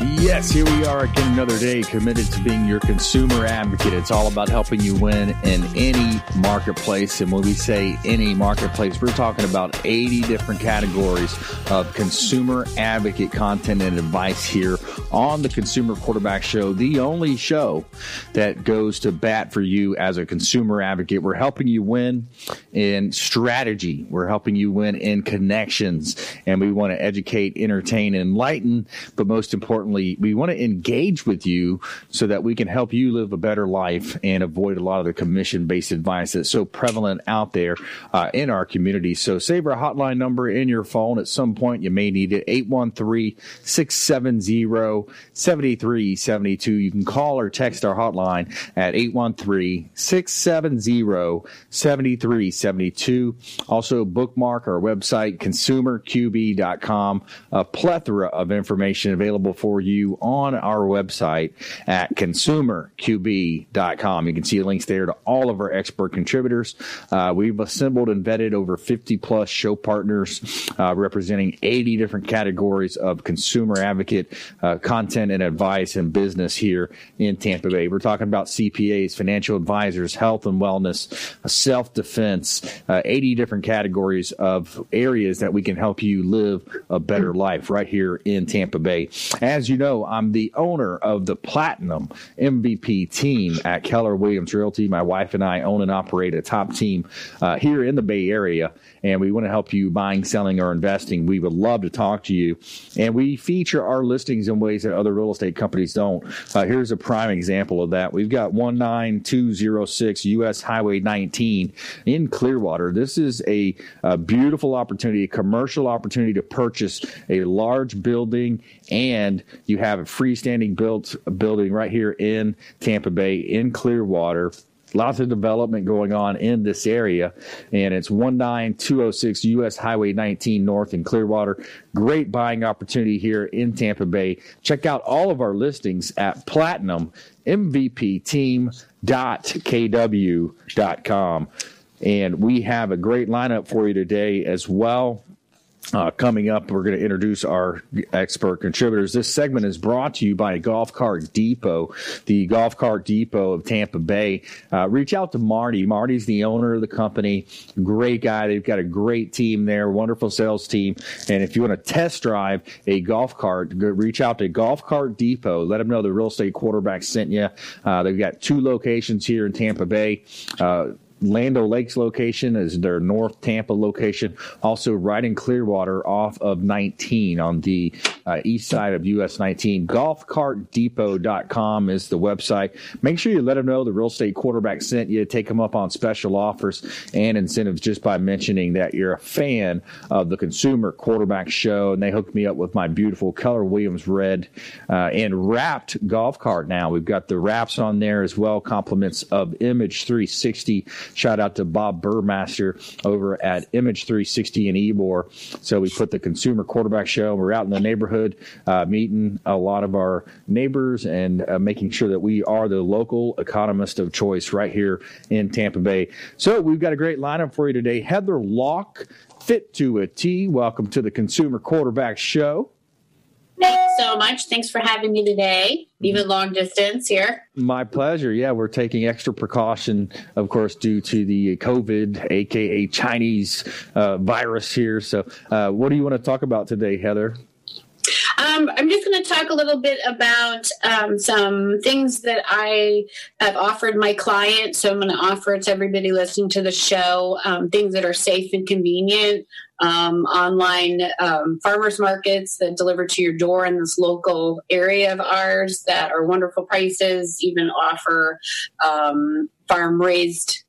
Yes, here we are again another day committed to being your consumer advocate. It's all about helping you win in any marketplace. And when we say any marketplace, we're talking about 80 different categories of consumer advocate content and advice here on the Consumer Quarterback Show, the only show that goes to bat for you as a consumer advocate. We're helping you win in strategy. We're helping you win in connections. And we want to educate, entertain, enlighten, but most importantly, importantly, we want to engage with you so that we can help you live a better life and avoid a lot of the commission based advice that's so prevalent out there uh, in our community. So save our hotline number in your phone. At some point, you may need it 813 670 7372. You can call or text our hotline at 813 670 7372. Also, bookmark our website, consumerqb.com. A plethora of information available for for you on our website at consumerqb.com. You can see links there to all of our expert contributors. Uh, we've assembled and vetted over 50 plus show partners uh, representing 80 different categories of consumer advocate uh, content and advice and business here in Tampa Bay. We're talking about CPAs, financial advisors, health and wellness, self defense, uh, 80 different categories of areas that we can help you live a better life right here in Tampa Bay. As you know, I'm the owner of the Platinum MVP team at Keller Williams Realty. My wife and I own and operate a top team uh, here in the Bay Area, and we want to help you buying, selling, or investing. We would love to talk to you, and we feature our listings in ways that other real estate companies don't. Uh, here's a prime example of that. We've got 19206 US Highway 19 in Clearwater. This is a, a beautiful opportunity, a commercial opportunity to purchase a large building and you have a freestanding built building right here in Tampa Bay in Clearwater. Lots of development going on in this area. And it's 19206 us highway 19 north in clearwater. Great buying opportunity here in tampa bay. Check out all of our listings at platinum mvp team.kw.com and we have a great lineup for you today as well uh, coming up, we're going to introduce our expert contributors. This segment is brought to you by Golf Cart Depot, the Golf Cart Depot of Tampa Bay. Uh, reach out to Marty. Marty's the owner of the company. Great guy. They've got a great team there, wonderful sales team. And if you want to test drive a golf cart, reach out to Golf Cart Depot. Let them know the real estate quarterback sent you. Uh, they've got two locations here in Tampa Bay. Uh, Land O'Lakes location is their North Tampa location. Also, right in Clearwater off of 19 on the uh, east side of US 19. Golfcartdepot.com is the website. Make sure you let them know the real estate quarterback sent you. To take them up on special offers and incentives just by mentioning that you're a fan of the Consumer Quarterback Show. And they hooked me up with my beautiful Keller Williams red uh, and wrapped golf cart now. We've got the wraps on there as well, compliments of Image 360 Shout out to Bob Burmaster over at Image 360 in Ybor. So we put the Consumer Quarterback Show. We're out in the neighborhood uh, meeting a lot of our neighbors and uh, making sure that we are the local economist of choice right here in Tampa Bay. So we've got a great lineup for you today. Heather Lalk, fit to a T. Welcome to the Consumer Quarterback Show. Thanks so much. Thanks for having me today, even long distance here. My pleasure. Yeah, we're taking extra precaution, of course, due to the COVID, aka Chinese uh, virus here. So, uh, what do you want to talk about today, Heather? Um, I'm just going to talk a little bit about um, some things that I have offered my clients. So I'm going to offer it to everybody listening to the show um, things that are safe and convenient. Um, online um, farmers markets that deliver to your door in this local area of ours that are wonderful prices, even offer um, farm raised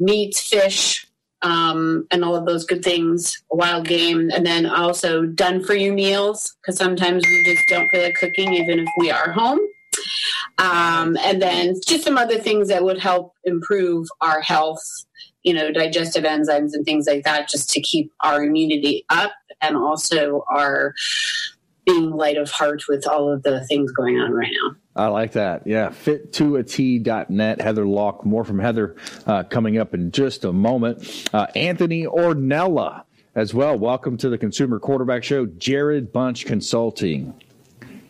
meats, fish, um, and all of those good things, wild game, and then also done for you meals because sometimes we just don't feel like cooking even if we are home. Um, and then just some other things that would help improve our health, you know, digestive enzymes and things like that, just to keep our immunity up and also our being light of heart with all of the things going on right now. I like that. Yeah. Fit to a T.net. Heather Lalk. More from Heather uh, coming up in just a moment. Uh, Anthony Ornella as well. Welcome to the Consumer Quarterback Show. Jarrod Bunch Consulting.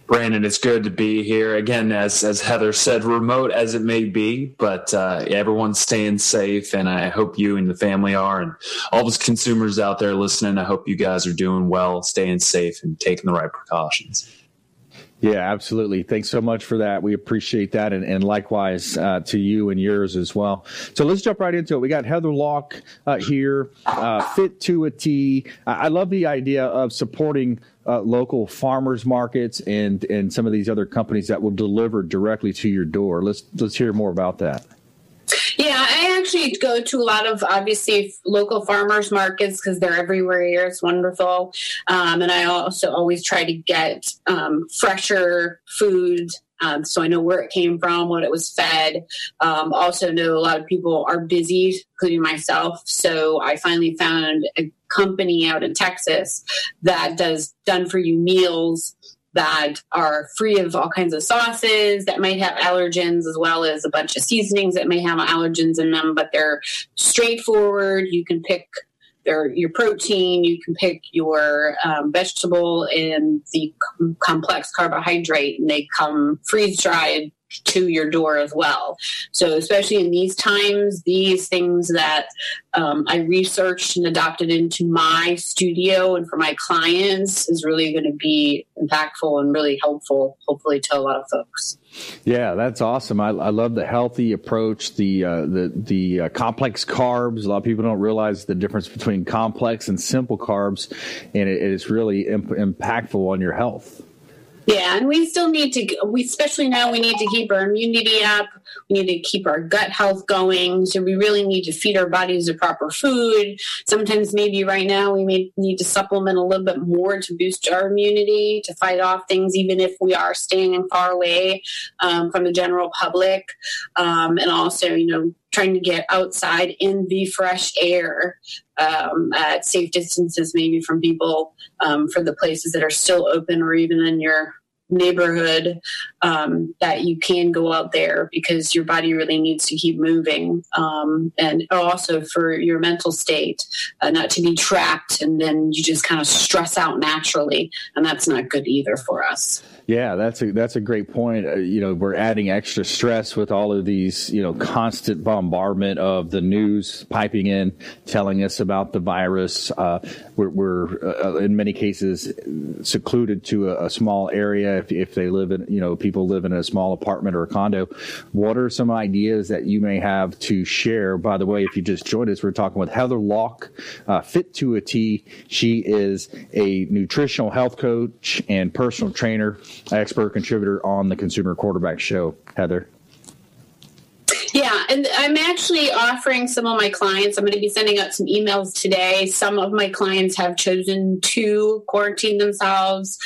Brandon, it's good to be here again. As as Heather said, remote as it may be, but uh, everyone's staying safe, and I hope you and the family are, and all those consumers out there listening. I hope you guys are doing well, staying safe, and taking the right precautions. Yeah, absolutely. Thanks so much for that. We appreciate that, and, and likewise uh, to you and yours as well. So let's jump right into it. We got Heather Lalk uh, here, uh, fit to a T. I love the idea of supporting uh, local farmers markets and and some of these other companies that will deliver directly to your door. Let's let's hear more about that. Yeah, I actually go to a lot of obviously local farmers markets because they're everywhere here. It's wonderful. Um, and I also always try to get um, fresher food. Um, so I know where it came from, what it was fed. Um, also know a lot of people are busy, including myself. So I finally found a company out in Texas that does done for you meals that are free of all kinds of sauces that might have allergens, as well as a bunch of seasonings that may have allergens in them, but they're straightforward. You can pick their, your protein, you can pick your um, vegetable and the com- complex carbohydrate, and they come freeze dried to your door as well. So, especially in these times, these things that um, I researched and adopted into my studio and for my clients is really going to be impactful and really helpful, hopefully, to a lot of folks. Yeah, that's awesome. I, I love the healthy approach, the uh, the the uh, complex carbs. A lot of people don't realize the difference between complex and simple carbs, and it, it is really imp- impactful on your health. Yeah, and we still need to, we especially now, we need to keep our immunity up. We need to keep our gut health going. So we really need to feed our bodies the proper food. Sometimes, maybe right now, we may need to supplement a little bit more to boost our immunity to fight off things, even if we are staying far away um, from the general public. Um, and also, you know, trying to get outside in the fresh air um, at safe distances, maybe from people um, for the places that are still open or even in your neighborhood um, that you can go out there because your body really needs to keep moving um, and also for your mental state uh, not to be trapped and then you just kind of stress out naturally and that's not good either for us yeah, that's a that's a great point. Uh, you know, we're adding extra stress with all of these, you know, constant bombardment of the news piping in, telling us about the virus. Uh, we're, we're uh, in many cases secluded to a, a, small area. If, if they live in, you know, people live in a small apartment or a condo. What are some ideas that you may have to share? By the way, if you just joined us, we're talking with Heather Lalk, uh, Fit to a T. She is a nutritional health coach and personal trainer expert contributor on the Consumer Quarterback Show, Heather. Yeah, and I'm actually offering some of my clients. I'm going to be sending out some emails today. Some of my clients have chosen to quarantine themselves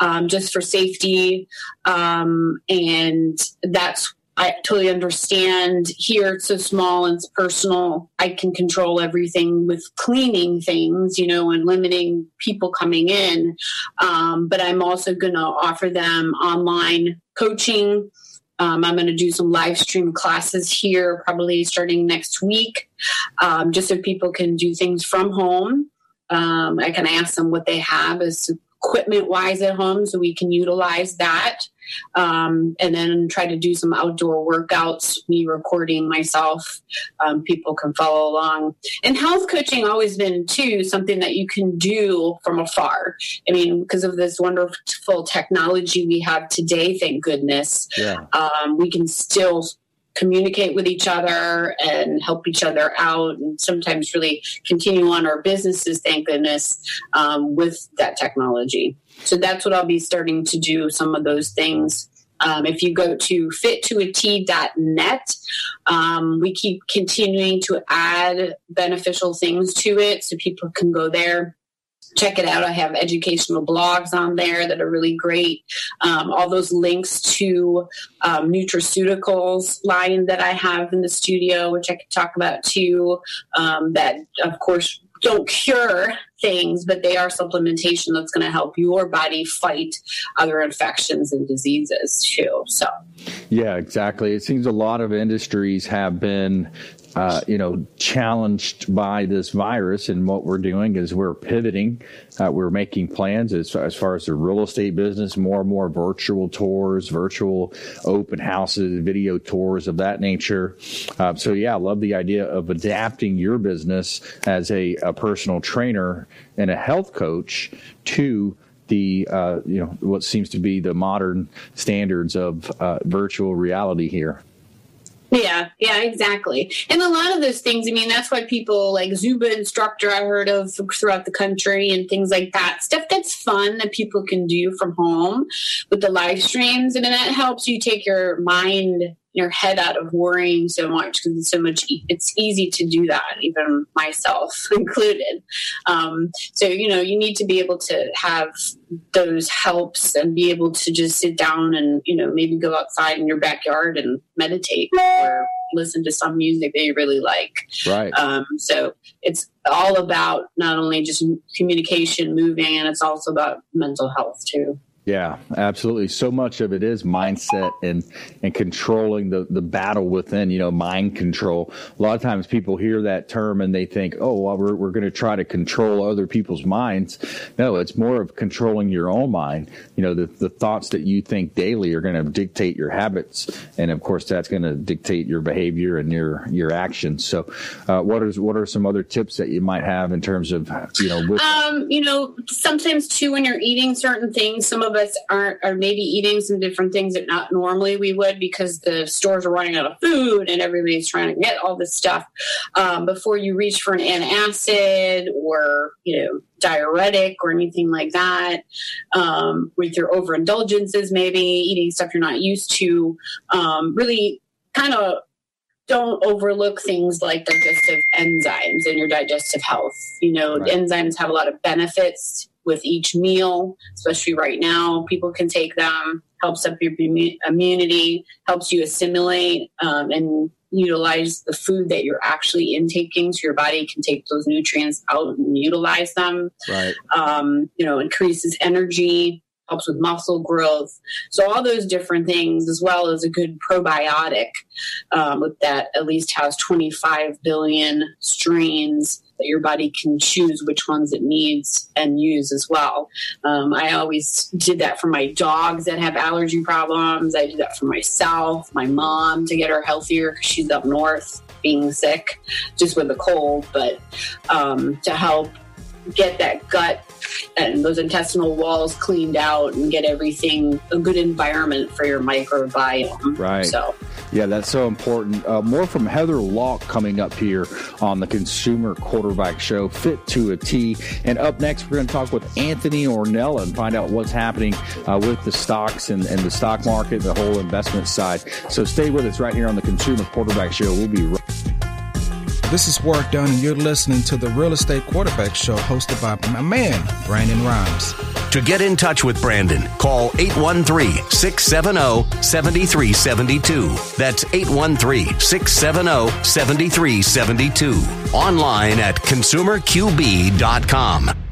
um, just for safety, um, and that's I totally understand. Here it's so small and it's personal. I can control everything with cleaning things, you know, and limiting people coming in. Um, but I'm also going to offer them online coaching. Um, I'm going to do some live stream classes here, probably starting next week, um, just so people can do things from home. Um, I can ask them what they have as equipment wise at home so we can utilize that um, and then try to do some outdoor workouts, me recording myself. Um, people can follow along. And health coaching always been too something that you can do from afar. I mean, because of this wonderful technology we have today, thank goodness, yeah. um, we can still communicate with each other and help each other out and sometimes really continue on our businesses thank goodness um, with that technology. So that's what i'll be starting to do some of those things. Um, if you go to fit2at.net, um, we keep continuing to add beneficial things to it so people can go there check it out. I have educational blogs on there that are really great. Um, all those links to um, nutraceuticals line that I have in the studio, which I could talk about too. Um, that, of course, don't cure things, but they are supplementation that's going to help your body fight other infections and diseases too. So, yeah, exactly. It seems a lot of industries have been uh, you know, challenged by this virus. And what we're doing is we're pivoting. Uh, we're making plans as, as far as the real estate business, more and more virtual tours, virtual open houses, video tours of that nature. Uh, so, yeah, I love the idea of adapting your business as a, a personal trainer and a health coach to the uh, you know what seems to be the modern standards of uh, virtual reality here. Yeah, yeah, exactly. And a lot of those things, I mean, that's why people like Zumba instructor I heard of throughout the country and things like that. Stuff that's fun that people can do from home with the live streams. And that helps you take your mind your head out of worrying so much because it's so much it's easy to do that even myself included. Um, so you know you need to be able to have those helps and be able to just sit down and you know maybe go outside in your backyard and meditate or listen to some music that you really like. Right. Um, so it's all about not only just communication moving and it's also about mental health too yeah, absolutely. So much of it is mindset and and controlling the the battle within. You know, mind control. A lot of times people hear that term and they think, oh, well, we're we're going to try to control other people's minds. No, it's more of controlling your own mind. You know, the the thoughts that you think daily are going to dictate your habits, and of course, that's going to dictate your behavior and your your actions. So, uh, what is what are some other tips that you might have in terms of you know? With- um, you know, sometimes too when you're eating certain things, some of of us aren't are maybe eating some different things that not normally we would because the stores are running out of food and everybody's trying to get all this stuff um, before you reach for an antacid or you know diuretic or anything like that um, with your overindulgences maybe eating stuff you're not used to um, really kind of don't overlook things like digestive enzymes and your digestive health. You know, right. enzymes have a lot of benefits with each meal, especially right now. People can take them, helps up your immunity, helps you assimilate um, and utilize the food that you're actually intaking so your body can take those nutrients out and utilize them. Right. Um, you know, increases energy, helps with muscle growth. So all those different things, as well as a good probiotic um, that at least has 25 billion strains that your body can choose which ones it needs and use as well. Um, I always did that for my dogs that have allergy problems. I did that for myself, my mom to get her healthier because she's up north being sick just with a cold, but um, to help get that gut and those intestinal walls cleaned out and get everything a good environment for your microbiome. Right. So, yeah, that's so important. Uh, more from Heather Lalk coming up here on the Consumer Quarterback Show, Fit to a T. And up next, we're going to talk with Anthony Ornella and find out what's happening uh, with the stocks and, and the stock market, the whole investment side. So stay with us right here on the Consumer Quarterback Show. We'll be right this is Warrick Dunn, and you're listening to the Real Estate Quarterback Show hosted by my man, Brandon Rhymes. To get in touch with Brandon, call 813 670 7372. That's 813 670 7372. Online at consumerqb.com.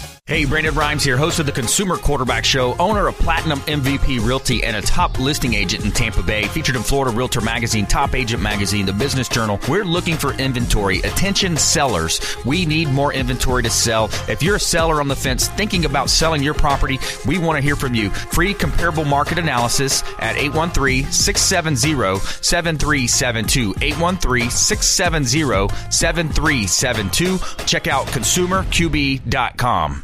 Hey, Brandon Rhymes here, host of the Consumer Quarterback Show, owner of Platinum MVP Realty, and a top listing agent in Tampa Bay, featured in Florida Realtor Magazine, Top Agent Magazine, The Business Journal. We're looking for inventory. Attention sellers. We need more inventory to sell. If you're a seller on the fence thinking about selling your property, we want to hear from you. Free comparable market analysis at 813-670-7372. 813-670-7372. Check out consumerqb.com.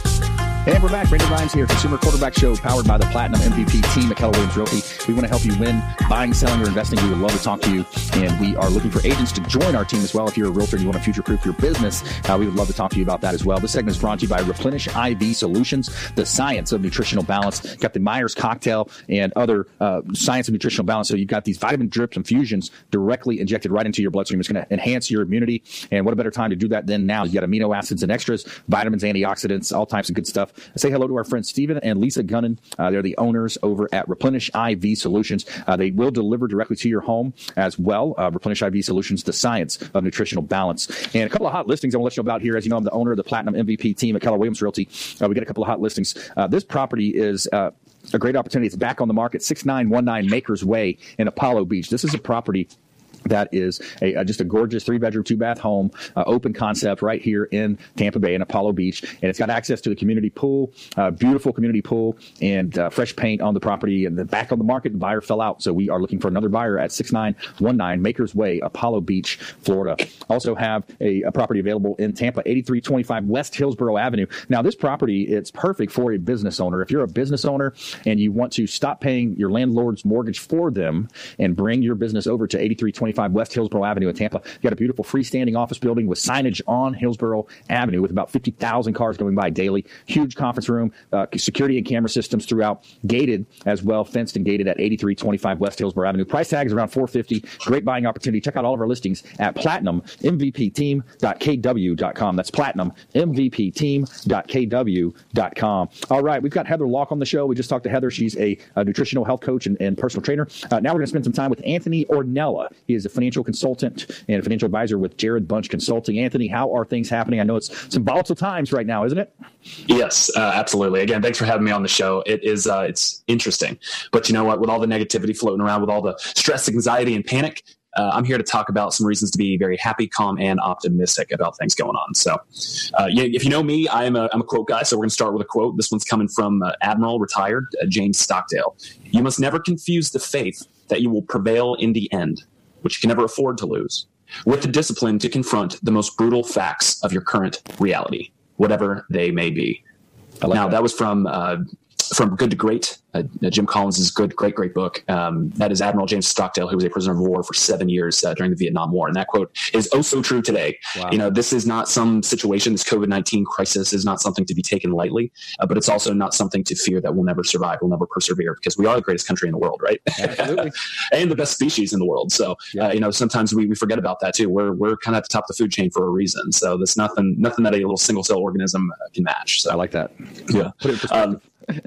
And we're back. Brandon Rhymes here, Consumer Quarterback Show, powered by the Platinum MVP team at Keller Williams Realty. We want to help you win buying, selling, or investing. We would love to talk to you. And we are looking for agents to join our team as well. If you're a realtor and you want to future proof your business, uh, we would love to talk to you about that as well. This segment is brought to you by Replenish IV Solutions, the science of nutritional balance. Got the Myers cocktail and other uh, science of nutritional balance. So you've got these vitamin drips and infusions directly injected right into your bloodstream. It's going to enhance your immunity. And what a better time to do that than now? You got amino acids and extras, vitamins, antioxidants, all types of good stuff. Say hello to our friends Stephen and Lisa Gunnan. Uh, they're the owners over at Replenish IV Solutions. Uh, they will deliver directly to your home as well. Uh, Replenish IV Solutions, the science of nutritional balance. And a couple of hot listings I want to let you know about here. As you know, I'm the owner of the Platinum MVP team at Keller Williams Realty. Uh, we get a couple of hot listings. Uh, this property is uh, a great opportunity. It's back on the market, 6919 Makers Way in Apollo Beach. This is a property that is a, uh, just a gorgeous three bedroom, two bath home, uh, open concept right here in Tampa Bay in Apollo Beach. And it's got access to the community pool, uh, beautiful community pool, and uh, fresh paint on the property. And then back on the market, the buyer fell out. So we are looking for another buyer at 6919 Makers Way, Apollo Beach, Florida. Also have a, a property available in Tampa, 8325 West Hillsborough Avenue. Now, this property, it's perfect for a business owner. If you're a business owner and you want to stop paying your landlord's mortgage for them and bring your business over to 8325 West Hillsborough Avenue in Tampa, you got a beautiful freestanding office building with signage on Hillsborough Avenue with about 50,000 cars going by daily. Huge conference room, uh, security and camera systems throughout, gated as well, fenced and gated at 8325 West Hillsborough Avenue. Price tag is around 450. Great buying opportunity. Check out all of our listings at platinummvpteam.kw.com. That's platinummvpteam.kw.com. All right, we've got Heather Lalk on the show. We just talked to Heather. She's a, a nutritional health coach and, and personal trainer. Uh, now we're going to spend some time with Anthony Ornella. He is a financial consultant and a financial advisor with Jarrod Bunch Consulting. Anthony, how are things happening? I know it's some volatile times right now, isn't it? Yes, uh, absolutely. Again, thanks for having me on the show. It is uh, it's interesting, but you know what? With all the negativity floating around, with all the stress, anxiety, and panic, uh, I'm here to talk about some reasons to be very happy, calm, and optimistic about things going on. So, uh, if you know me, I'm a, I'm a quote guy. So we're going to start with a quote. This one's coming from uh, Admiral retired uh, James Stockdale. You must never confuse the faith that you will prevail in the end, which you can never afford to lose, with the discipline to confront the most brutal facts of your current reality, whatever they may be. Like now, that. that. was from uh, from Good to Great, uh, Jim Collins' good, great, great book. Um, that is Admiral James Stockdale, who was a prisoner of war for seven years uh, during the Vietnam War. And that quote is oh so true today. Wow. You know, this is not some situation, this COVID 19 crisis is not something to be taken lightly, uh, but it's also not something to fear that we'll never survive, we'll never persevere, because we are the greatest country in the world, right? Absolutely. and the best species in the world. So, yeah. Uh, you know, sometimes we, we forget about that too. We're, we're kind of at the top of the food chain for a reason. So there's nothing, nothing that a little single cell organism uh, can match. So I like that. Yeah. Put it in um,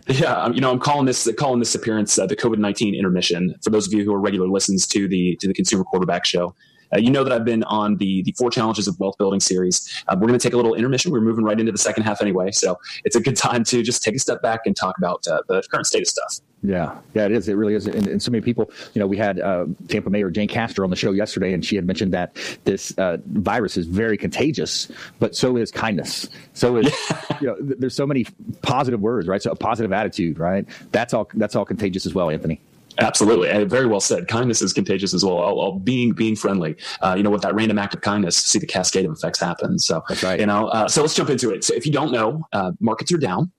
yeah, you know, I'm calling this calling this appearance uh, the COVID nineteen intermission. For those of you who are regular listens to the to the Consumer Quarterback Show, uh, you know that I've been on the the four challenges of wealth building series. Uh, we're going to take a little intermission. We're moving right into the second half anyway, so it's a good time to just take a step back and talk about uh, the current state of stuff. Yeah, yeah, it is. It really is. And, and so many people, you know, we had uh, Tampa Mayor Jane Castor on the show yesterday, and she had mentioned that this uh, virus is very contagious, but so is kindness. So is, you know, th- there's so many positive words, right? So a positive attitude, right? That's all. That's all contagious as well, Anthony. Absolutely, and very well said. Kindness is contagious as well. All, all being being friendly, uh, you know, with that random act of kindness, see the cascade of effects happen. So, that's right. You know, uh, so let's jump into it. So, if you don't know, uh, markets are down.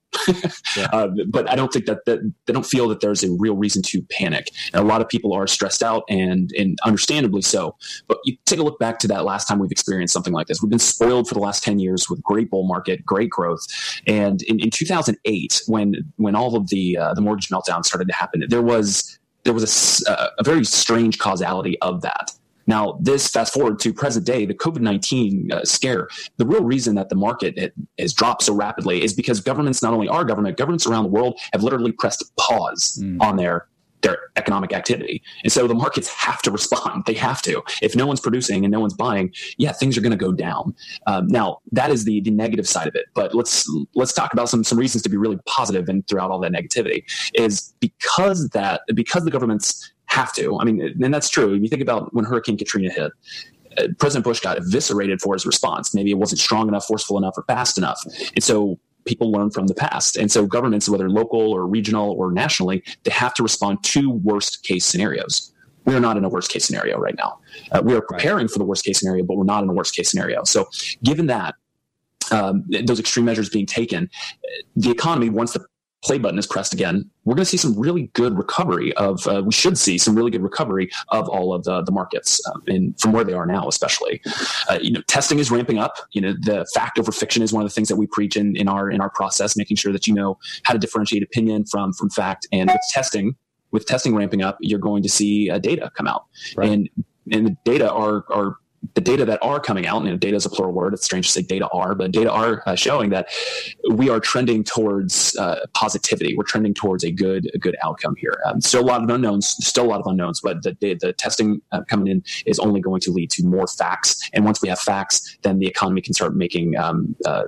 Yeah. uh, but I don't think that, that they don't feel that there's a real reason to panic. And a lot of people are stressed out, and and understandably so. But you take a look back to that last time we've experienced something like this. We've been spoiled for the last ten years with great bull market, great growth, and in, in 2008, when when all of the uh, the mortgage meltdown started to happen, there was there was a, a very strange causality of that. Now, this fast forward to present day, the COVID 19 uh, scare, the real reason that the market has dropped so rapidly is because governments, not only our government, governments around the world have literally pressed pause mm. on their their economic activity. And so the markets have to respond. They have to. If no one's producing and no one's buying, yeah, things are going to go down. Um, now that is the, the negative side of it. But let's let's talk about some some reasons to be really positive and throughout all that negativity is because that because the governments have to. I mean, and that's true. If you think about when Hurricane Katrina hit, uh, President Bush got eviscerated for his response. Maybe it wasn't strong enough, forceful enough, or fast enough. And so people learn from the past. And so governments, whether local or regional or nationally, they have to respond to worst case scenarios. We are not in a worst case scenario right now. Uh, we are preparing for the worst case scenario, but we're not in a worst case scenario. So, given that, um, those extreme measures being taken, the economy, once the play button is pressed again, we're going to see some really good recovery of, uh, we should see some really good recovery of all of the, the markets um, and from where they are now, especially. Uh, you know, testing is ramping up. You know, the fact over fiction is one of the things that we preach in, in our, in our process, making sure that you know how to differentiate opinion from, from fact. And with testing, with testing ramping up, you're going to see uh, data come out. Right. And, and the data are, are the data that are coming out, and data is a plural word. It's strange to say data are, but data are uh, showing that we are trending towards uh, positivity. We're trending towards a good, a good outcome here. Um, still a lot of unknowns, still a lot of unknowns, but the, the, testing uh, coming in is only going to lead to more facts. And once we have facts, then the economy can start making um, uh,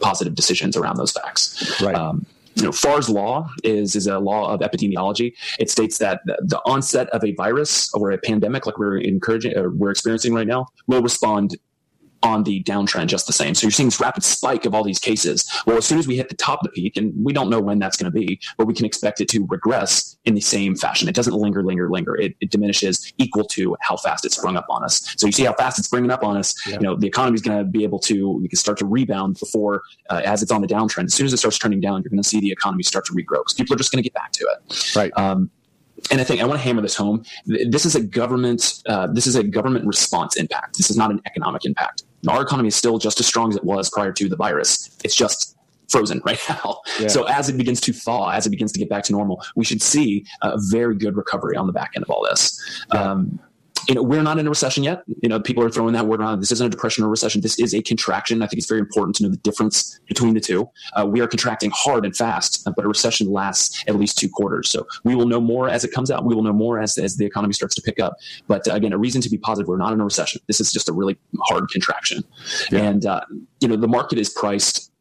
positive decisions around those facts. Right. Um, you know, Farr's law is is a law of epidemiology. It states that the onset of a virus or a pandemic, like we're encouraging, or we're experiencing right now, will respond on the downtrend just the same. So you're seeing this rapid spike of all these cases. Well, as soon as we hit the top of the peak, and we don't know when that's going to be, but we can expect it to regress in the same fashion. It doesn't linger, linger, linger. It, it diminishes equal to how fast it sprung up on us. So you see how fast it's bringing up on us. Yeah. You know, the economy is going to be able to, we can start to rebound before, uh, as it's on the downtrend. As soon as it starts turning down, you're going to see the economy start to regrow because people are just going to get back to it. Right. Um, and I think I want to hammer this home. This is a government. Uh, this is a government response impact. This is not an economic impact. Our economy is still just as strong as it was prior to the virus. It's just frozen right now. Yeah. So as it begins to thaw, as it begins to get back to normal, we should see a very good recovery on the back end of all this. Yeah. Um, you know, we're not in a recession yet. You know, people are throwing that word around. This isn't a depression or recession. This is a contraction. I think it's very important to know the difference between the two. Uh, we are contracting hard and fast, but a recession lasts at least two quarters. So we will know more as it comes out. We will know more as, as the economy starts to pick up. But uh, again, a reason to be positive. We're not in a recession. This is just a really hard contraction. Yeah. And, uh, you know, the market is priced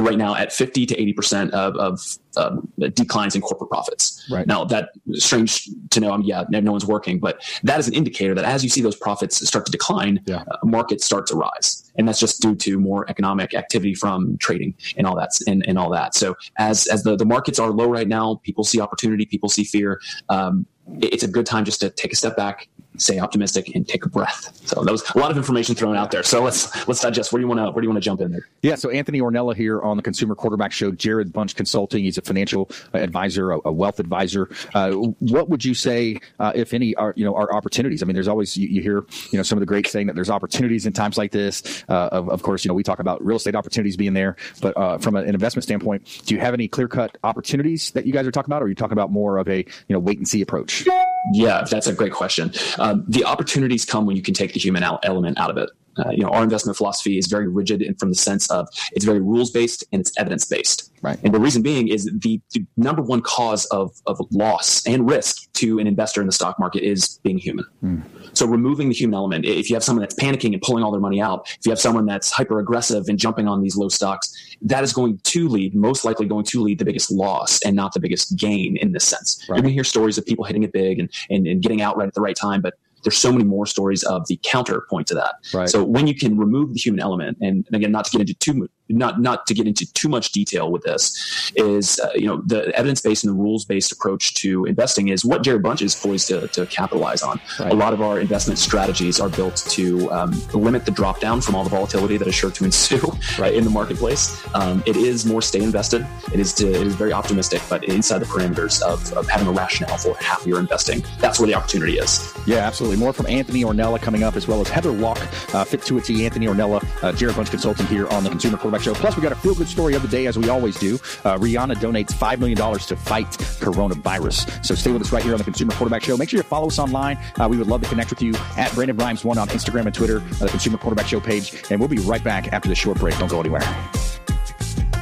right now at 50 to 80 percent of, of um, declines in corporate profits. Right now, that strange to know. I mean, yeah, no one's working, but that is an indicator that as you see those profits start to decline, yeah. uh, markets start to rise, and that's just due to more economic activity from trading and all that and, and all that. So as as the the markets are low right now, people see opportunity, people see fear. Um, it's a good time just to take a step back, stay optimistic, and take a breath. So that was a lot of information thrown out there. So let's let's digest. Where do you want to where do you want to jump in there? Yeah. So Anthony Ornella here on the Consumer Quarterback Show. Jarrod Bunch Consulting. He's a financial advisor, a, wealth advisor. Uh, what would you say, uh, if any, are you know are opportunities? I mean, there's always you, you, hear you know some of the greats saying that there's opportunities in times like this. Uh, of, of, course, you know we talk about real estate opportunities being there, but uh, from an investment standpoint, do you have any clear cut opportunities that you guys are talking about, or are you talking about more of a you know wait and see approach? Yeah, that's a great question. Um, the opportunities come when you can take the human element out of it. Uh, you know, our investment philosophy is very rigid and from the sense of it's very rules based and it's evidence based. Right. And the reason being is the, the, number one cause of, of loss and risk to an investor in the stock market is being human. Mm. So removing the human element, if you have someone that's panicking and pulling all their money out, if you have someone that's hyper aggressive and jumping on these low stocks, that is going to lead, most likely going to lead the biggest loss and not the biggest gain in this sense. Right. You're going to hear stories of people hitting it big and, and, and getting out right at the right time, but there's so many more stories of the counterpoint to that. Right. So when you can remove the human element, and, and again, not to get into too not not to get into too much detail with this is uh, you know the evidence based and the rules based approach to investing is what Jarrod Bunch is poised to, to capitalize on. Right. A lot of our investment strategies are built to um, limit the drop down from all the volatility that is sure to ensue right in the marketplace. Um, it is more stay invested. It is to, it is very optimistic, but inside the parameters of, of having a rationale for happier investing. That's where the opportunity is. Yeah, absolutely. More from Anthony Ornella coming up, as well as Heather Lalk, uh, fit to a T. Anthony Ornella, uh, Jarrod Bunch consultant here on the Consumer Quarterback Show. Plus, we got a feel good story of the day, as we always do. Uh, Rihanna donates $5 million to fight coronavirus. So stay with us right here on the Consumer Quarterback Show. Make sure you follow us online. Uh, we would love to connect with you at Brandon Rhymes1 on Instagram and Twitter, uh, the Consumer Quarterback Show page. And we'll be right back after the short break. Don't go anywhere.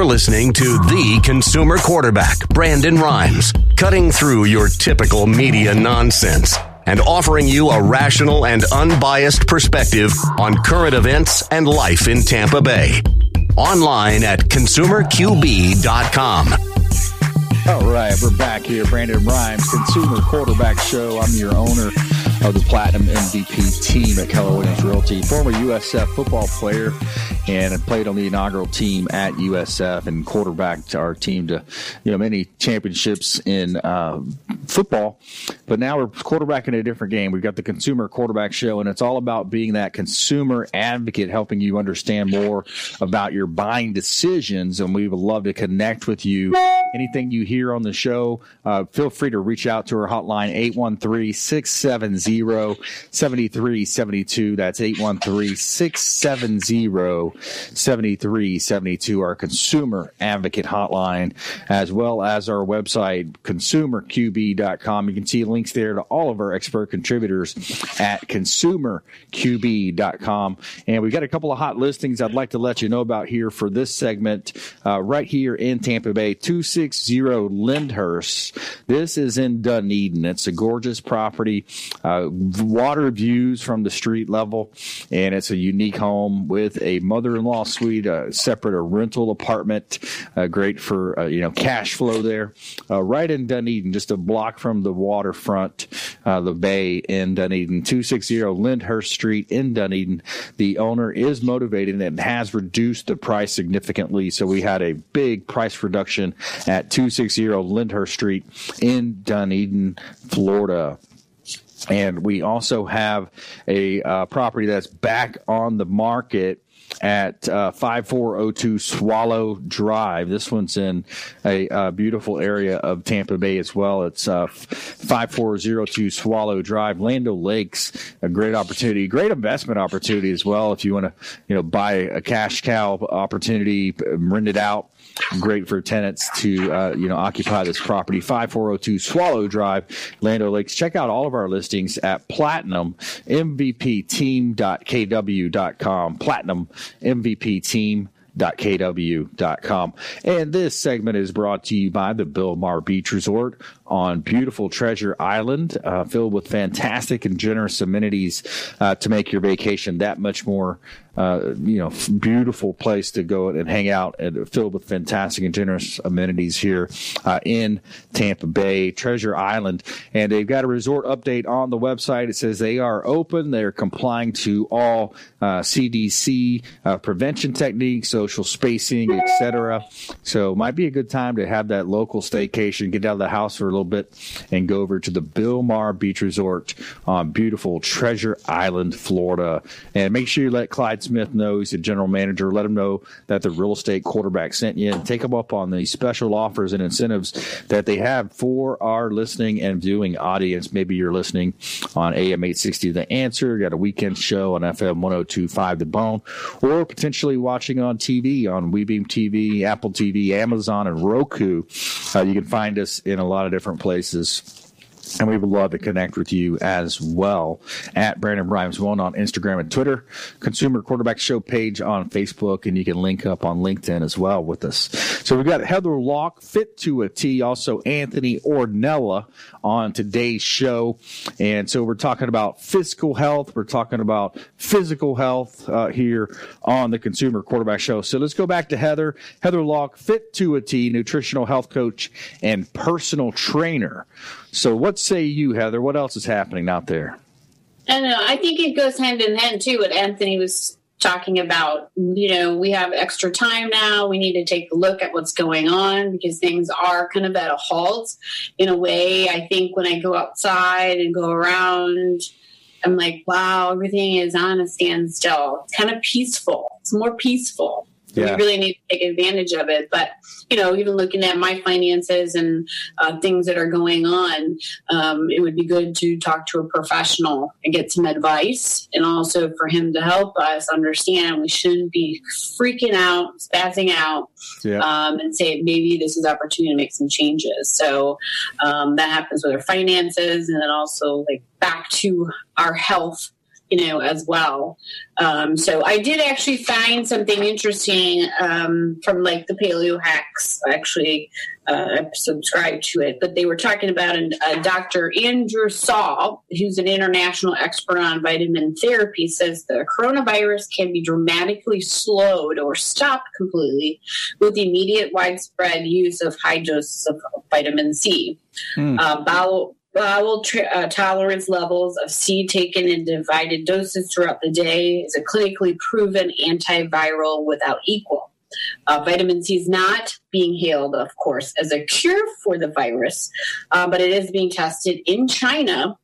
You're listening to the consumer quarterback, Brandon Rhymes, cutting through your typical media nonsense and offering you a rational and unbiased perspective on current events and life in Tampa Bay. Online at consumerqb.com. All right, we're back here. Brandon Rhymes, Consumer Quarterback Show. I'm your owner of the Platinum MVP team at Keller Williams Realty. Former USF football player and played on the inaugural team at USF and quarterbacked our team to you know many championships in uh, football. But now we're quarterbacking a different game. We've got the Consumer Quarterback Show, and it's all about being that consumer advocate, helping you understand more about your buying decisions. And we would love to connect with you. Anything you hear on the show, uh, feel free to reach out to our hotline 813 670 7372. That's 813 670 7372, our consumer advocate hotline, as well as our website, consumerqb.com. You can see links there to all of our expert contributors at consumerqb.com. And we've got a couple of hot listings I'd like to let you know about here for this segment uh, right here in Tampa Bay, 260 Lyndhurst. This is in Dunedin. It's a gorgeous property, uh, water views from the street level, and it's a unique home with a mother mother-in-law suite, a separate a rental apartment, uh, great for uh, you know cash flow there. Uh, right in Dunedin, just a block from the waterfront, uh, the bay in Dunedin, two six zero Lyndhurst Street in Dunedin. The owner is motivated and has reduced the price significantly, so we had a big price reduction at two six zero Lyndhurst Street in Dunedin, Florida. And we also have a uh, property that's back on the market at uh, 5402 Swallow Drive. This one's in a uh, beautiful area of Tampa Bay as well. It's uh, 5402 Swallow Drive, Land Lakes. A great opportunity, great investment opportunity as well. If you want to, you know, buy a cash cow opportunity, rent it out great for tenants to uh, you know occupy this property. 5402 swallow drive land lakes. Check out all of our listings at platinum mvp team.kw.com platinum mvp team kw.com. And this segment is brought to you by the Bilmar Beach Resort on beautiful Treasure Island, uh, filled with fantastic and generous amenities uh, to make your vacation that much more uh, you know, beautiful place to go and hang out and filled with fantastic and generous amenities here uh, in Tampa Bay, Treasure Island. And they've got a resort update on the website. It says they are open. They're complying to all uh, CDC uh, prevention techniques, social spacing, etc. So it might be a good time to have that local staycation, get out of the house for a little bit and go over to the Bilmar Beach Resort on beautiful Treasure Island, Florida. And make sure you let Clyde Smith know he's the general manager. Let him know that the real estate quarterback sent you and take him up on the special offers and incentives that they have for our listening and viewing audience. Maybe you're listening on AM 860 The Answer, got a weekend show on FM 1025 The Bone, or potentially watching on TV on WeBeam TV, Apple TV, Amazon, and Roku. Uh, you can find us in a lot of different places and we would love to connect with you as well at Brandon Rhymes One on Instagram and Twitter, Consumer Quarterback Show page on Facebook, and you can link up on LinkedIn as well with us. So we've got Heather Lalk, fit to a T, also Anthony Ornella on today's show. And so we're talking about physical health, we're talking about physical health uh, here on the Consumer Quarterback Show. So let's go back to Heather. Heather Lalk, fit to a T, nutritional health coach and personal trainer. So, what say you, Heather? What else is happening out there? I know. I think it goes hand in hand too. What Anthony was talking about. You know, we have extra time now. We need to take a look at what's going on because things are kind of at a halt. In a way, I think when I go outside and go around, I'm like, wow, everything is on a standstill. It's kind of peaceful. It's more peaceful. Yeah. We really need to take advantage of it. But, you know, even looking at my finances and uh, things that are going on, um, it would be good to talk to a professional and get some advice and also for him to help us understand we shouldn't be freaking out, spazzing out, yeah. um, and say maybe this is opportunity to make some changes. So um, that happens with our finances and then also like back to our health you know, as well. Um, so I did actually find something interesting um, from like the Paleo Hacks. Actually, uh, subscribed to it, but they were talking about an, uh, Dr. Andrew Saul, who's an international expert on vitamin therapy, says the coronavirus can be dramatically slowed or stopped completely with the immediate widespread use of high doses of vitamin C. Mm. Uh, bowel Bowel uh, tolerance levels of C taken in divided doses throughout the day is a clinically proven antiviral without equal. Uh, vitamin C is not being hailed, of course, as a cure for the virus, uh, but it is being tested in China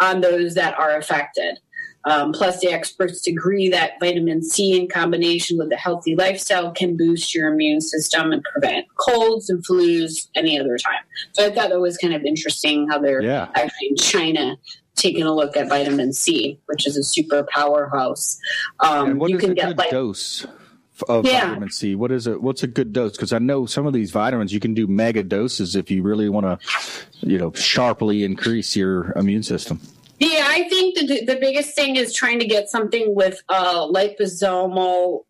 on those that are affected. Um, plus, the experts agree that vitamin C, in combination with a healthy lifestyle, can boost your immune system and prevent colds and flus any other time. So I thought that was kind of interesting how they're yeah. actually in China taking a look at vitamin C, which is a super powerhouse. Um, you can get like dose of yeah. vitamin C. What is it? What's a good dose? Because I know some of these vitamins you can do mega doses if you really want to, you know, sharply increase your immune system. Yeah, I think the, the biggest thing is trying to get something with uh, liposomal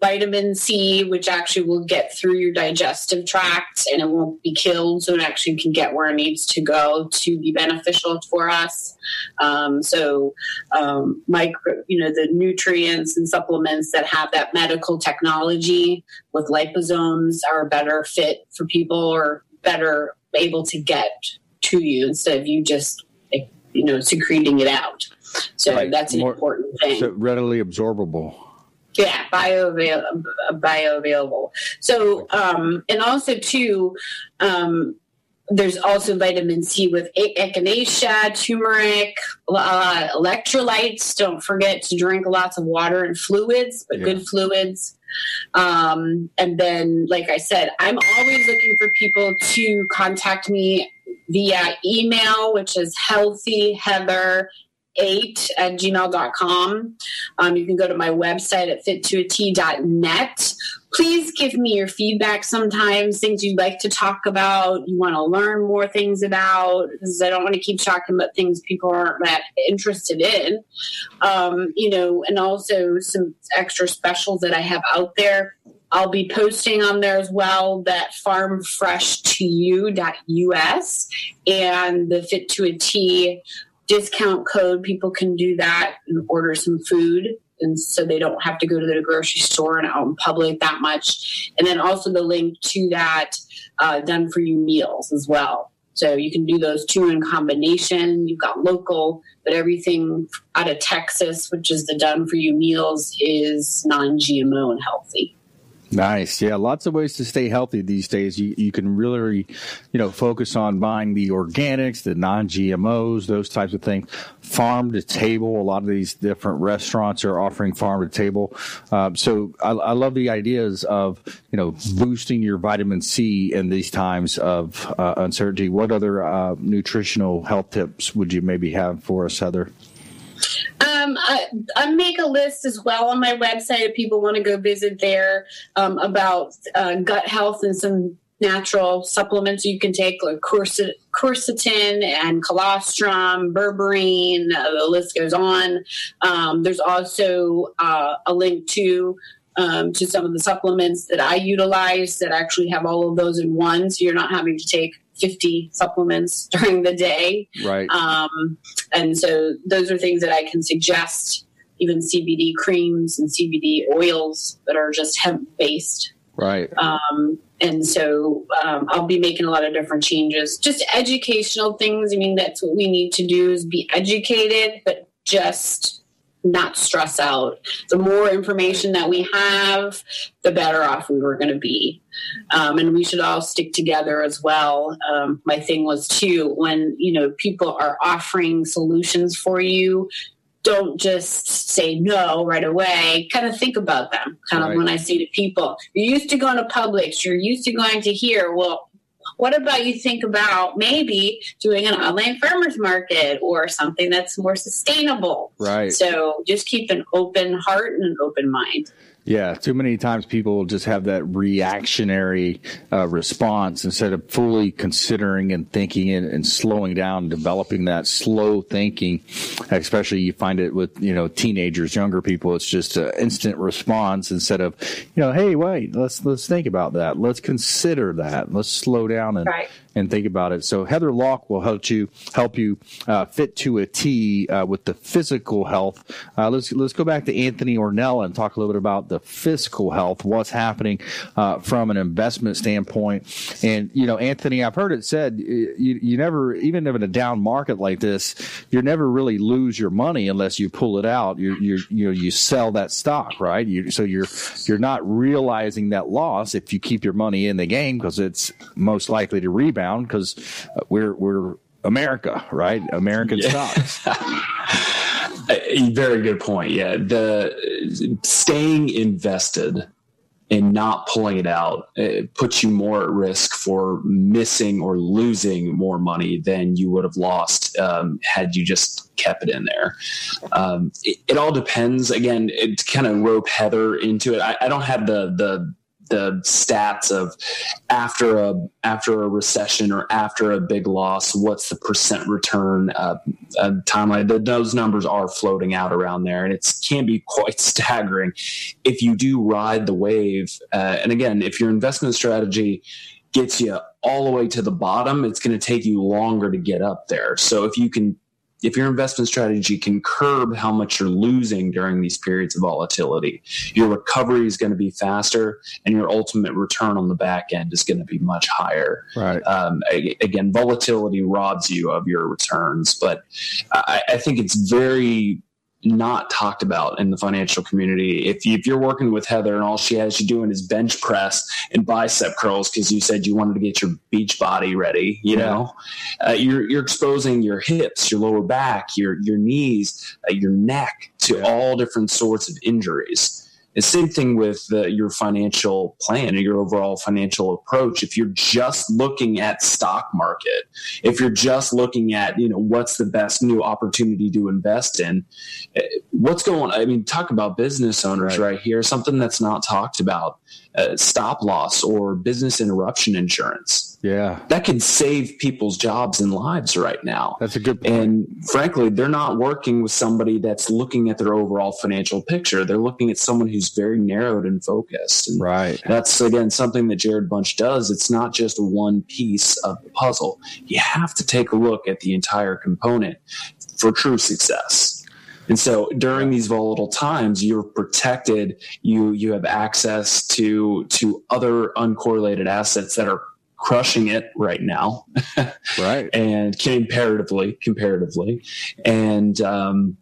vitamin C, which actually will get through your digestive tract and it won't be killed. So it actually can get where it needs to go to be beneficial for us. Um, so, um, micro, you know, the nutrients and supplements that have that medical technology with liposomes are a better fit for people or better able to get to you instead of you just you know, secreting it out. So right. that's an More, important thing. So readily absorbable. Yeah, bioavail- bioavailable. So, um, and also too, um, there's also vitamin C with echinacea, turmeric, uh, electrolytes. Don't forget to drink lots of water and fluids, but yeah. good fluids. Um, and then, like I said, I'm always looking for people to contact me via email, which is healthyheather 8 at gmail.com. Um, you can go to my website at fit2at.net. Please give me your feedback sometimes, things you'd like to talk about, you want to learn more things about, because I don't want to keep talking about things people aren't that interested in. Um, you know, and also some extra specials that I have out there. I'll be posting on there as well that farmfresh2u.us and the fit to a T discount code. People can do that and order some food. And so they don't have to go to the grocery store and out in public that much. And then also the link to that uh, done for you meals as well. So you can do those two in combination. You've got local, but everything out of Texas, which is the done for you meals, is non GMO and healthy. Nice. Yeah, lots of ways to stay healthy these days. You you can really, you know, focus on buying the organics, the non-GMOs, those types of things. Farm to table. A lot of these different restaurants are offering farm to table. Uh, so I, I, love the ideas of you know boosting your vitamin C in these times of uh, uncertainty. What other uh, nutritional health tips would you maybe have for us, Heather? Um, I, I, make a list as well on my website if people want to go visit there um, about uh, gut health and some natural supplements you can take, like quercetin and colostrum, berberine. Uh, the list goes on. Um, there's also uh, a link to um, to some of the supplements that I utilize that actually have all of those in one, so you're not having to take 50 supplements during the day. Right. Um, and so those are things that I can suggest, even CBD creams and CBD oils that are just hemp based. Right. Um, and so um, I'll be making a lot of different changes, just educational things. I mean, that's what we need to do is be educated, but just not stress out. The more information that we have, the better off we were going to be. Um, and we should all stick together as well. Um, my thing was too when you know people are offering solutions for you. Don't just say no right away. Kind of think about them. Kind right. of when I say to people, "You're used to going to Publix. You're used to going to here." Well, what about you think about maybe doing an online farmers market or something that's more sustainable? Right. So just keep an open heart and an open mind. Yeah, too many times people just have that reactionary uh, response instead of fully considering and thinking and, and, slowing down, developing that slow thinking. Especially you find it with you know teenagers, younger people. It's just an instant response instead of you know, hey, wait, let's let's think about that. Let's consider that. Let's slow down and right and think about it. So Heather Lalk will help you help you uh, fit to a T uh, with the physical health. Uh, let's let's go back to Anthony Ornella and talk a little bit about the physical health, what's happening uh, from an investment standpoint. And you know, Anthony, I've heard it said you, you never, even in a down market like this, you never really lose your money unless you pull it out. You you you know you sell that stock, right? You, so you're you're not realizing that loss if you keep your money in the game because it's most likely to rebound around because uh, we're we're America, right? American yeah. stocks. Very good point. Yeah, the staying invested and not pulling it out it puts you more at risk for missing or losing more money than you would have lost um, had you just kept it in there. Um, it, it, all depends. Again, it kind of rope Heather into it. I, I don't have the the the stats of after a after a recession or after a big loss, what's the percent return uh, uh, timeline? Those numbers are floating out around there, and it can be quite staggering if you do ride the wave. Uh, and again, if your investment strategy gets you all the way to the bottom, it's going to take you longer to get up there. So if you can if your investment strategy can curb how much you're losing during these periods of volatility, your recovery is going to be faster and your ultimate return on the back end is going to be much higher. Right. Um, again, volatility robs you of your returns, but I, I think it's very not talked about in the financial community. If, you, if you're working with Heather and all she has you doing is bench press and bicep curls because you said you wanted to get your beach body ready, you know, uh, you're you're exposing your hips, your lower back, your your knees, uh, your neck to all different sorts of injuries. The same thing with uh, your financial plan or your overall financial approach. If you're just looking at stock market, if you're just looking at you know what's the best new opportunity to invest in, eh, what's going? on? I mean, talk about business owners right, right here. Something that's not talked about: uh, stop loss or business interruption insurance yeah. That can save people's jobs and lives right now. That's a good point. And frankly, they're not working with somebody that's looking at their overall financial picture. They're looking at someone who's very narrowed and focused. And right. That's again something that Jarrod Bunch does. It's not just one piece of the puzzle. You have to take a look at the entire component for true success. And so during these volatile times, you're protected. You you have access to to other uncorrelated assets that are crushing it right now. right. And comparatively, comparatively. And, um,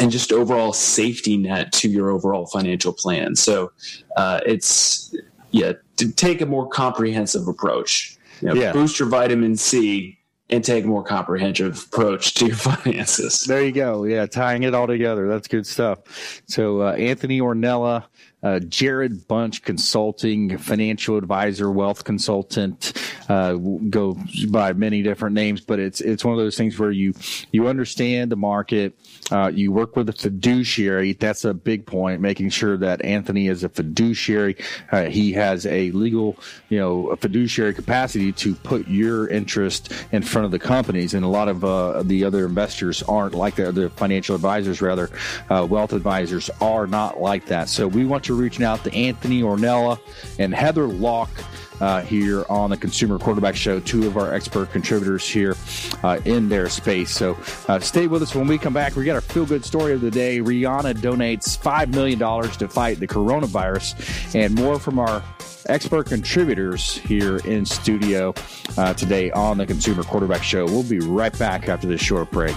and just overall safety net to your overall financial plan. So, uh, it's, yeah, to take a more comprehensive approach. You know, yeah. Boost your vitamin C and take a more comprehensive approach to your finances. There you go. Yeah, tying it all together. That's good stuff. So, uh, Anthony Ornella, uh, Jarrod Bunch Consulting, financial advisor, wealth consultant, uh, go by many different names, but it's it's one of those things where you you understand the market, uh, you work with a fiduciary. That's a big point, making sure that Anthony is a fiduciary. Uh, he has a legal, you know, a fiduciary capacity to put your interest in front of the companies, and a lot of uh, the other investors aren't like that. The financial advisors, rather, uh, wealth advisors are not like that. So we want reaching out to Anthony Ornella and Heather Lalk. Uh, here on the Consumer Quarterback Show, two of our expert contributors here uh, in their space. So uh, stay with us when we come back. We got our feel good story of the day. Rihanna donates $5 million to fight the coronavirus, and more from our expert contributors here in studio uh, today on the Consumer Quarterback Show. We'll be right back after this short break.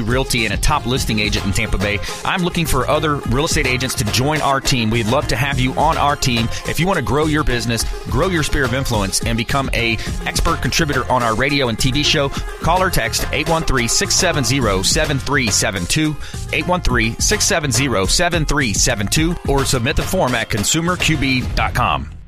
Realty and a top listing agent in Tampa Bay. I'm looking for other real estate agents to join our team. We'd love to have you on our team. If you want to grow your business, grow your sphere of influence, and become a expert contributor on our radio and TV show, call or text 813-670-7372, 813-670-7372, or submit the form at consumerqb.com.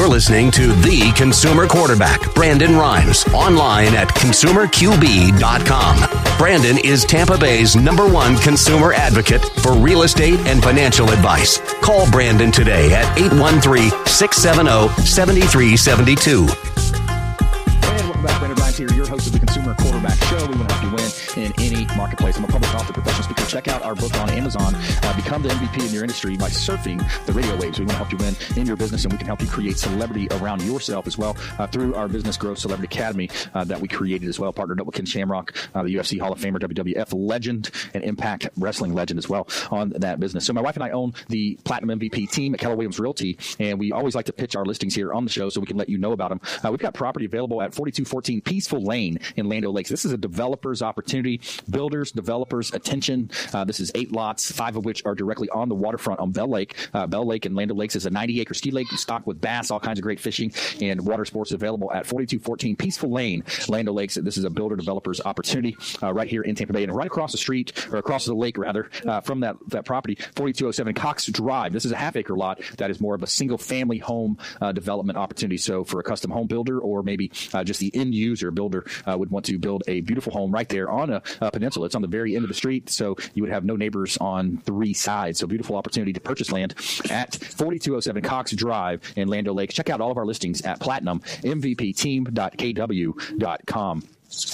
You're listening to The Consumer Quarterback, Brandon Rhymes, online at consumerqb.com. Brandon is Tampa Bay's number one consumer advocate for real estate and financial advice. Call Brandon today at 813 670 7372. And welcome back, Brandon Rhymes here, your host of the Consumer Quarterback Show. We want to help you win in any marketplace. I'm a Check out our book on Amazon. Uh, become the MVP in your industry by surfing the radio waves. We want to help you win in your business, and we can help you create celebrity around yourself as well uh, through our Business Growth Celebrity Academy uh, that we created as well. Partnered up with Ken Shamrock, uh, the UFC Hall of Famer, WWF legend, and Impact Wrestling legend as well on that business. So my wife and I own the Platinum MVP team at Keller Williams Realty, and we always like to pitch our listings here on the show so we can let you know about them. Uh, we've got property available at 4214 Peaceful Lane in Land Lakes. This is a developer's opportunity. Builders, developers, attention. Uh, this is eight lots, five of which are directly on the waterfront on Bell Lake. Uh, Bell Lake and Land Lakes is a 90 acre ski lake stocked with bass, all kinds of great fishing and water sports available at 4214 Peaceful Lane, Land Lakes. This is a builder developer's opportunity uh, right here in Tampa Bay and right across the street or across the lake rather uh, from that that property, 4207 Cox Drive. This is a half acre lot that is more of a single family home uh, development opportunity. So for a custom home builder or maybe just the end user builder would want to build a beautiful home right there on a, a peninsula. It's on the very end of the street, so you would have no neighbors on three sides. So beautiful opportunity to purchase land at 4207 Cox Drive in Land O' Lakes. Check out all of our listings at platinummvpteam.kw.com.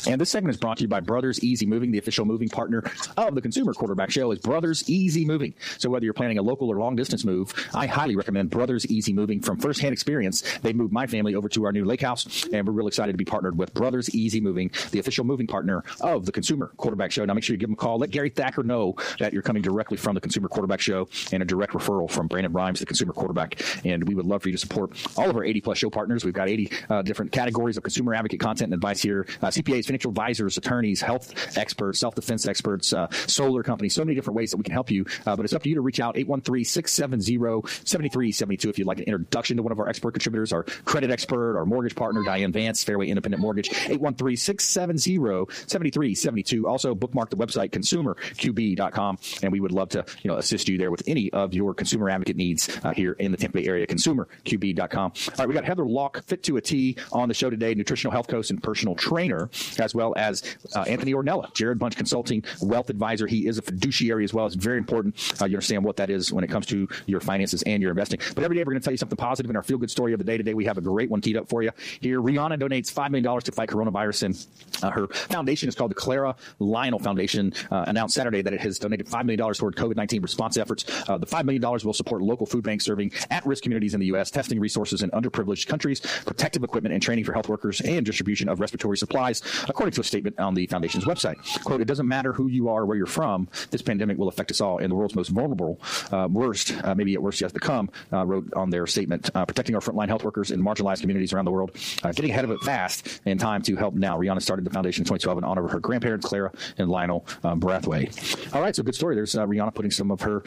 And this segment is brought to you by Brothers Easy Moving, the official moving partner of the Consumer Quarterback Show is Brothers Easy Moving. So whether you're planning a local or long distance move, I highly recommend Brothers Easy Moving from firsthand experience. They moved my family over to our new lake house, and we're real excited to be partnered with Brothers Easy Moving, the official moving partner of the Consumer Quarterback Show. Now make sure you give them a call. Let Gary Thacker know that you're coming directly from the Consumer Quarterback Show and a direct referral from Brandon Rhymes, the Consumer Quarterback. And we would love for you to support all of our 80 plus show partners. We've got 80 uh, different categories of consumer advocate content and advice here. Uh, CPAs, financial advisors, attorneys, health experts, self defense experts, uh, solar companies, so many different ways that we can help you. Uh, but it's up to you to reach out 813 670 7372 if you'd like an introduction to one of our expert contributors, our credit expert, our mortgage partner, Diane Vance, Fairway Independent Mortgage, 813 670 7372. Also, bookmark the website consumerqb.com, and we would love to you know assist you there with any of your consumer advocate needs uh, here in the Tampa Bay area. Consumerqb.com. All right, we got Heather Lalk, fit to a T, on the show today, nutritional health coach and personal trainer. As well as uh, Anthony Ornella, Jarrod Bunch Consulting Wealth Advisor. He is a fiduciary as well. It's very important uh, you understand what that is when it comes to your finances and your investing. But every day we're going to tell you something positive in our feel good story of the day. Today we have a great one teed up for you. Here, Rihanna donates $5 million to fight coronavirus, and uh, her foundation is called the Clara Lionel Foundation. Uh, announced Saturday that it has donated $5 million toward COVID 19 response efforts. Uh, the $5 million will support local food banks serving at risk communities in the U.S., testing resources in underprivileged countries, protective equipment and training for health workers, and distribution of respiratory supplies, according to a statement on the foundation's website. Quote, it doesn't matter who you are, or where you're from, this pandemic will affect us all, and the world's most vulnerable, uh, worst, uh, maybe at worst yet to come, uh, wrote on their statement, uh, protecting our frontline health workers in marginalized communities around the world, uh, getting ahead of it fast in time to help now. Rihanna started the foundation in 2012 in honor of her grandparents, Clara and Lionel um. All right, so good story. There's uh, Rihanna putting some of her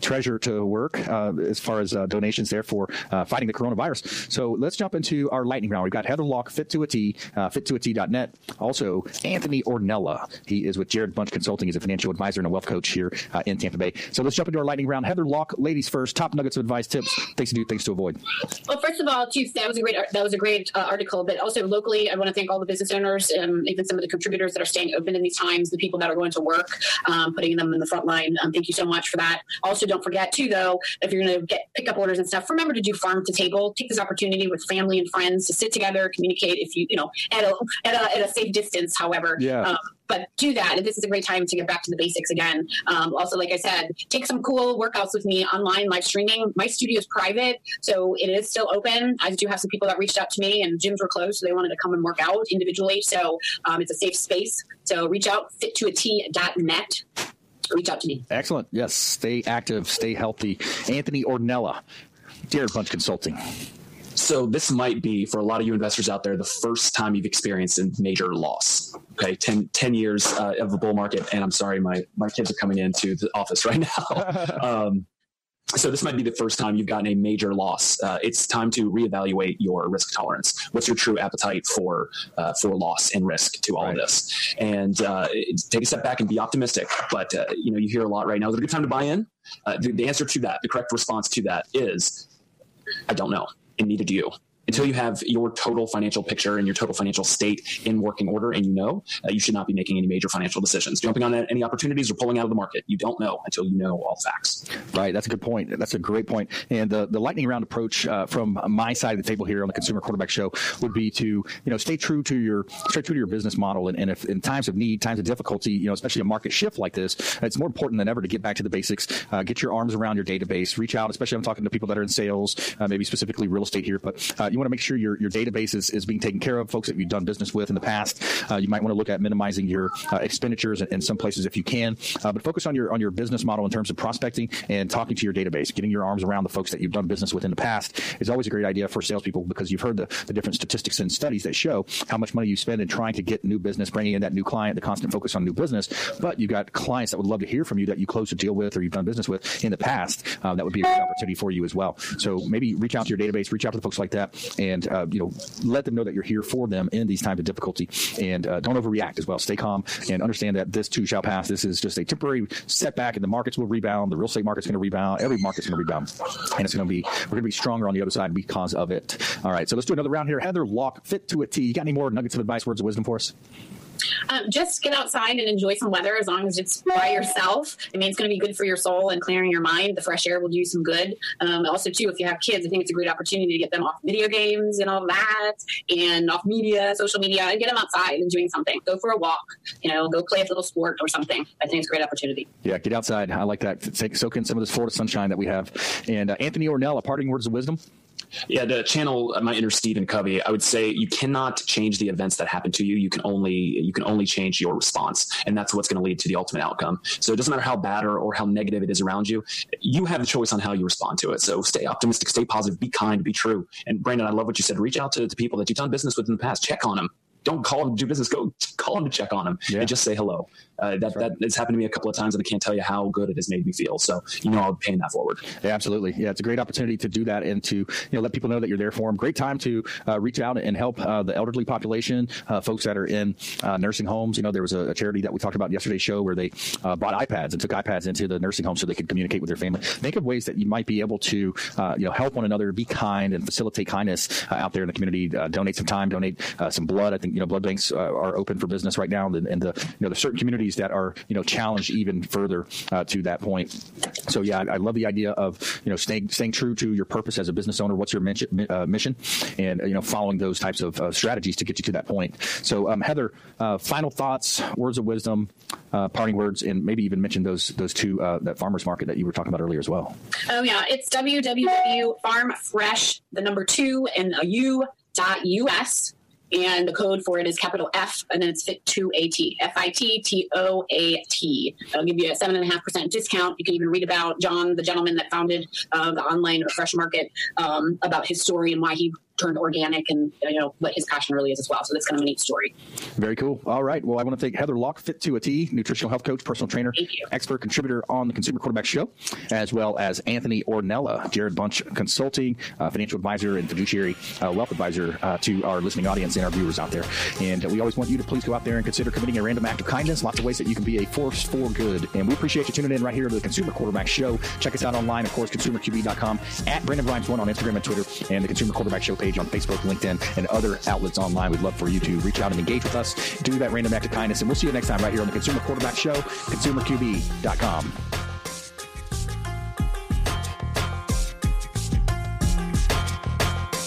treasure to work as far as donations there for fighting the coronavirus. So let's jump into our lightning round. We've got Heather Lalk, fit to a T, fit to a T.net. Also, Anthony Ornella. He is with Jarrod Bunch Consulting. He's a financial advisor and a wealth coach here in Tampa Bay. So let's jump into our lightning round. Heather Lalk, ladies first. Top nuggets of advice, tips, things to do, things to avoid. Well, first of all, Chief, that was a great that was a great uh, article. But also locally, I want to thank all the business owners, and even some of the contributors that are staying open in these times, the people that are going to work, um, putting them in the front line. Um, thank you so much for that. Also, don't forget too, though, if you're going to get pick up orders and stuff, remember to do farm to table. Take this opportunity with family and friends to sit together, communicate. If you you know at a at a, at a safe distance, however. Yeah. Um, but do that. And this is a great time to get back to the basics again. Um, also, like I said, take some cool workouts with me online live streaming. My studio is private, so it is still open. I do have some people that reached out to me, and gyms were closed, so they wanted to come and work out individually. So um, it's a safe space. So reach out, fit2at.net. Reach out to me. Excellent. Yes. Stay active, stay healthy. Anthony Ornella, Jarrod Bunch Consulting. So this might be for a lot of you investors out there the first time you've experienced a major loss. Okay, 10, 10 years uh, of a bull market, and I'm sorry, my my kids are coming into the office right now. um, so this might be the first time you've gotten a major loss. Uh, it's time to reevaluate your risk tolerance. What's your true appetite for uh, for loss and risk to all right. of this? And uh, take a step back and be optimistic. But uh, you know, you hear a lot right now. Is it a good time to buy in? Uh, the, the answer to that, the correct response to that is, I don't know and neither do you until you have your total financial picture and your total financial state in working order and you know uh, you should not be making any major financial decisions. Jumping on any opportunities or pulling out of the market you don't know until you know all facts. Right that's a good point. That's a great point. and the, the lightning round approach uh, from my side of the table here on the consumer quarterback show would be to you know stay true to your stay true to your business model. And, and if in times of need times of difficulty you know especially a market shift like this it's more important than ever to get back to the basics. Uh, get your arms around your database reach out especially i'm talking to people that are in sales uh, maybe specifically real estate here but uh, you want to make sure your, your database is, is being taken care of, folks that you've done business with in the past. Uh, you might want to look at minimizing your uh, expenditures in, in, some places if you can, uh, but focus on your on your business model in terms of prospecting and talking to your database. Getting your arms around the folks that you've done business with in the past is always a great idea for salespeople because you've heard the, the different statistics and studies that show how much money you spend in trying to get new business, bringing in that new client, the constant focus on new business. But you've got clients that would love to hear from you that you closed a deal with or you've done business with in the past. Uh, that would be a great opportunity for you as well. So maybe reach out to your database, reach out to the folks like that, and uh, you know let them know that you're here for them in these times of difficulty, and uh, don't overreact as well. Stay calm and understand that this too shall pass. This is just a temporary setback, and the markets will rebound. The real estate market's going to rebound. Every market's going to rebound, and it's going to be we're going to be stronger on the other side because of it. All right, so let's do another round here. Heather Lalk, fit to a T. You got any more nuggets of advice, words of wisdom for us? Um, just get outside and enjoy some weather as long as it's by yourself. I mean, it's going to be good for your soul and clearing your mind. The fresh air will do some good. Um, also, too, if you have kids, I think it's a great opportunity to get them off video games and all that, and off media, social media, and get them outside and doing something. Go for a walk. You know, go play a little sport or something. I think it's a great opportunity. Yeah, get outside. I like that. Take soak in some of this Florida sunshine that we have. And uh, Anthony a parting words of wisdom. Yeah, to channel uh, my inner Stephen Covey, I would say you cannot change the events that happen to you. You can only you can only change your response, and that's what's going to lead to the ultimate outcome. So it doesn't matter how bad or, or how negative it is around you. You have the choice on how you respond to it. So stay optimistic, stay positive, be kind, be true. And Brandon, I love what you said. Reach out to, to people that you've done business with in the past. Check on them. Don't call them to do business. Go call them to check on them yeah. and just say hello. Uh, that right. happened to me a couple of times, and I can't tell you how good it has made me feel. So you know, I'll be paying that forward. Yeah, absolutely. Yeah, it's a great opportunity to do that and to you know let people know that you're there for them. Great time to uh, reach out and help uh, the elderly population, uh, folks that are in uh, nursing homes. You know, there was a, a, charity that we talked about yesterday's show where they uh, bought iPads and took iPads into the nursing home so they could communicate with their family. Think of ways that you might be able to you know help one another, be kind, and facilitate kindness out there in the community. donate some time, donate some blood. I think you know blood banks are open for business right now, and, and the you know there's certain communities that are you know challenged even further to that point. So yeah, I, I love the idea of you know staying staying true to your purpose as a business owner. What's your mission, uh, mission and you know following those types of uh, strategies to get you to that point. So um, Heather, uh, final thoughts, words of wisdom, uh, parting words, and maybe even mention those those two uh, that farmers market that you were talking about earlier as well. Oh yeah, it's www.farmfresh the number two and a u dot us and the code for it is capital F, and then it's fit to a T, F I T T O A T. That'll give you a seven and a half percent discount. You can even read about John, the gentleman that founded uh, the online fresh market, um, about his story and why he turned organic and you know what his passion really is as well. So that's kind of a neat story. Very cool. All right. Well, I want to thank Heather Lalk, Fit to a T, nutritional health coach, personal trainer, expert contributor on the Consumer Quarterback Show, as well as Anthony Ornella, Jarrod Bunch Consulting, uh, financial advisor and fiduciary uh, wealth advisor uh, to our listening audience and our viewers out there. And we always want you to please go out there and consider committing a random act of kindness. Lots of ways that you can be a force for good. And we appreciate you tuning in right here to the Consumer Quarterback Show. Check us out online, of course, consumerqb.com, at Brandon Rhymes One on Instagram and Twitter, and the Consumer Quarterback Show page on Facebook, LinkedIn, and other outlets online. We'd love for you to reach out and engage with us, do that random act of kindness, and we'll see you next time right here on the Consumer Quarterback Show, consumerqb.com.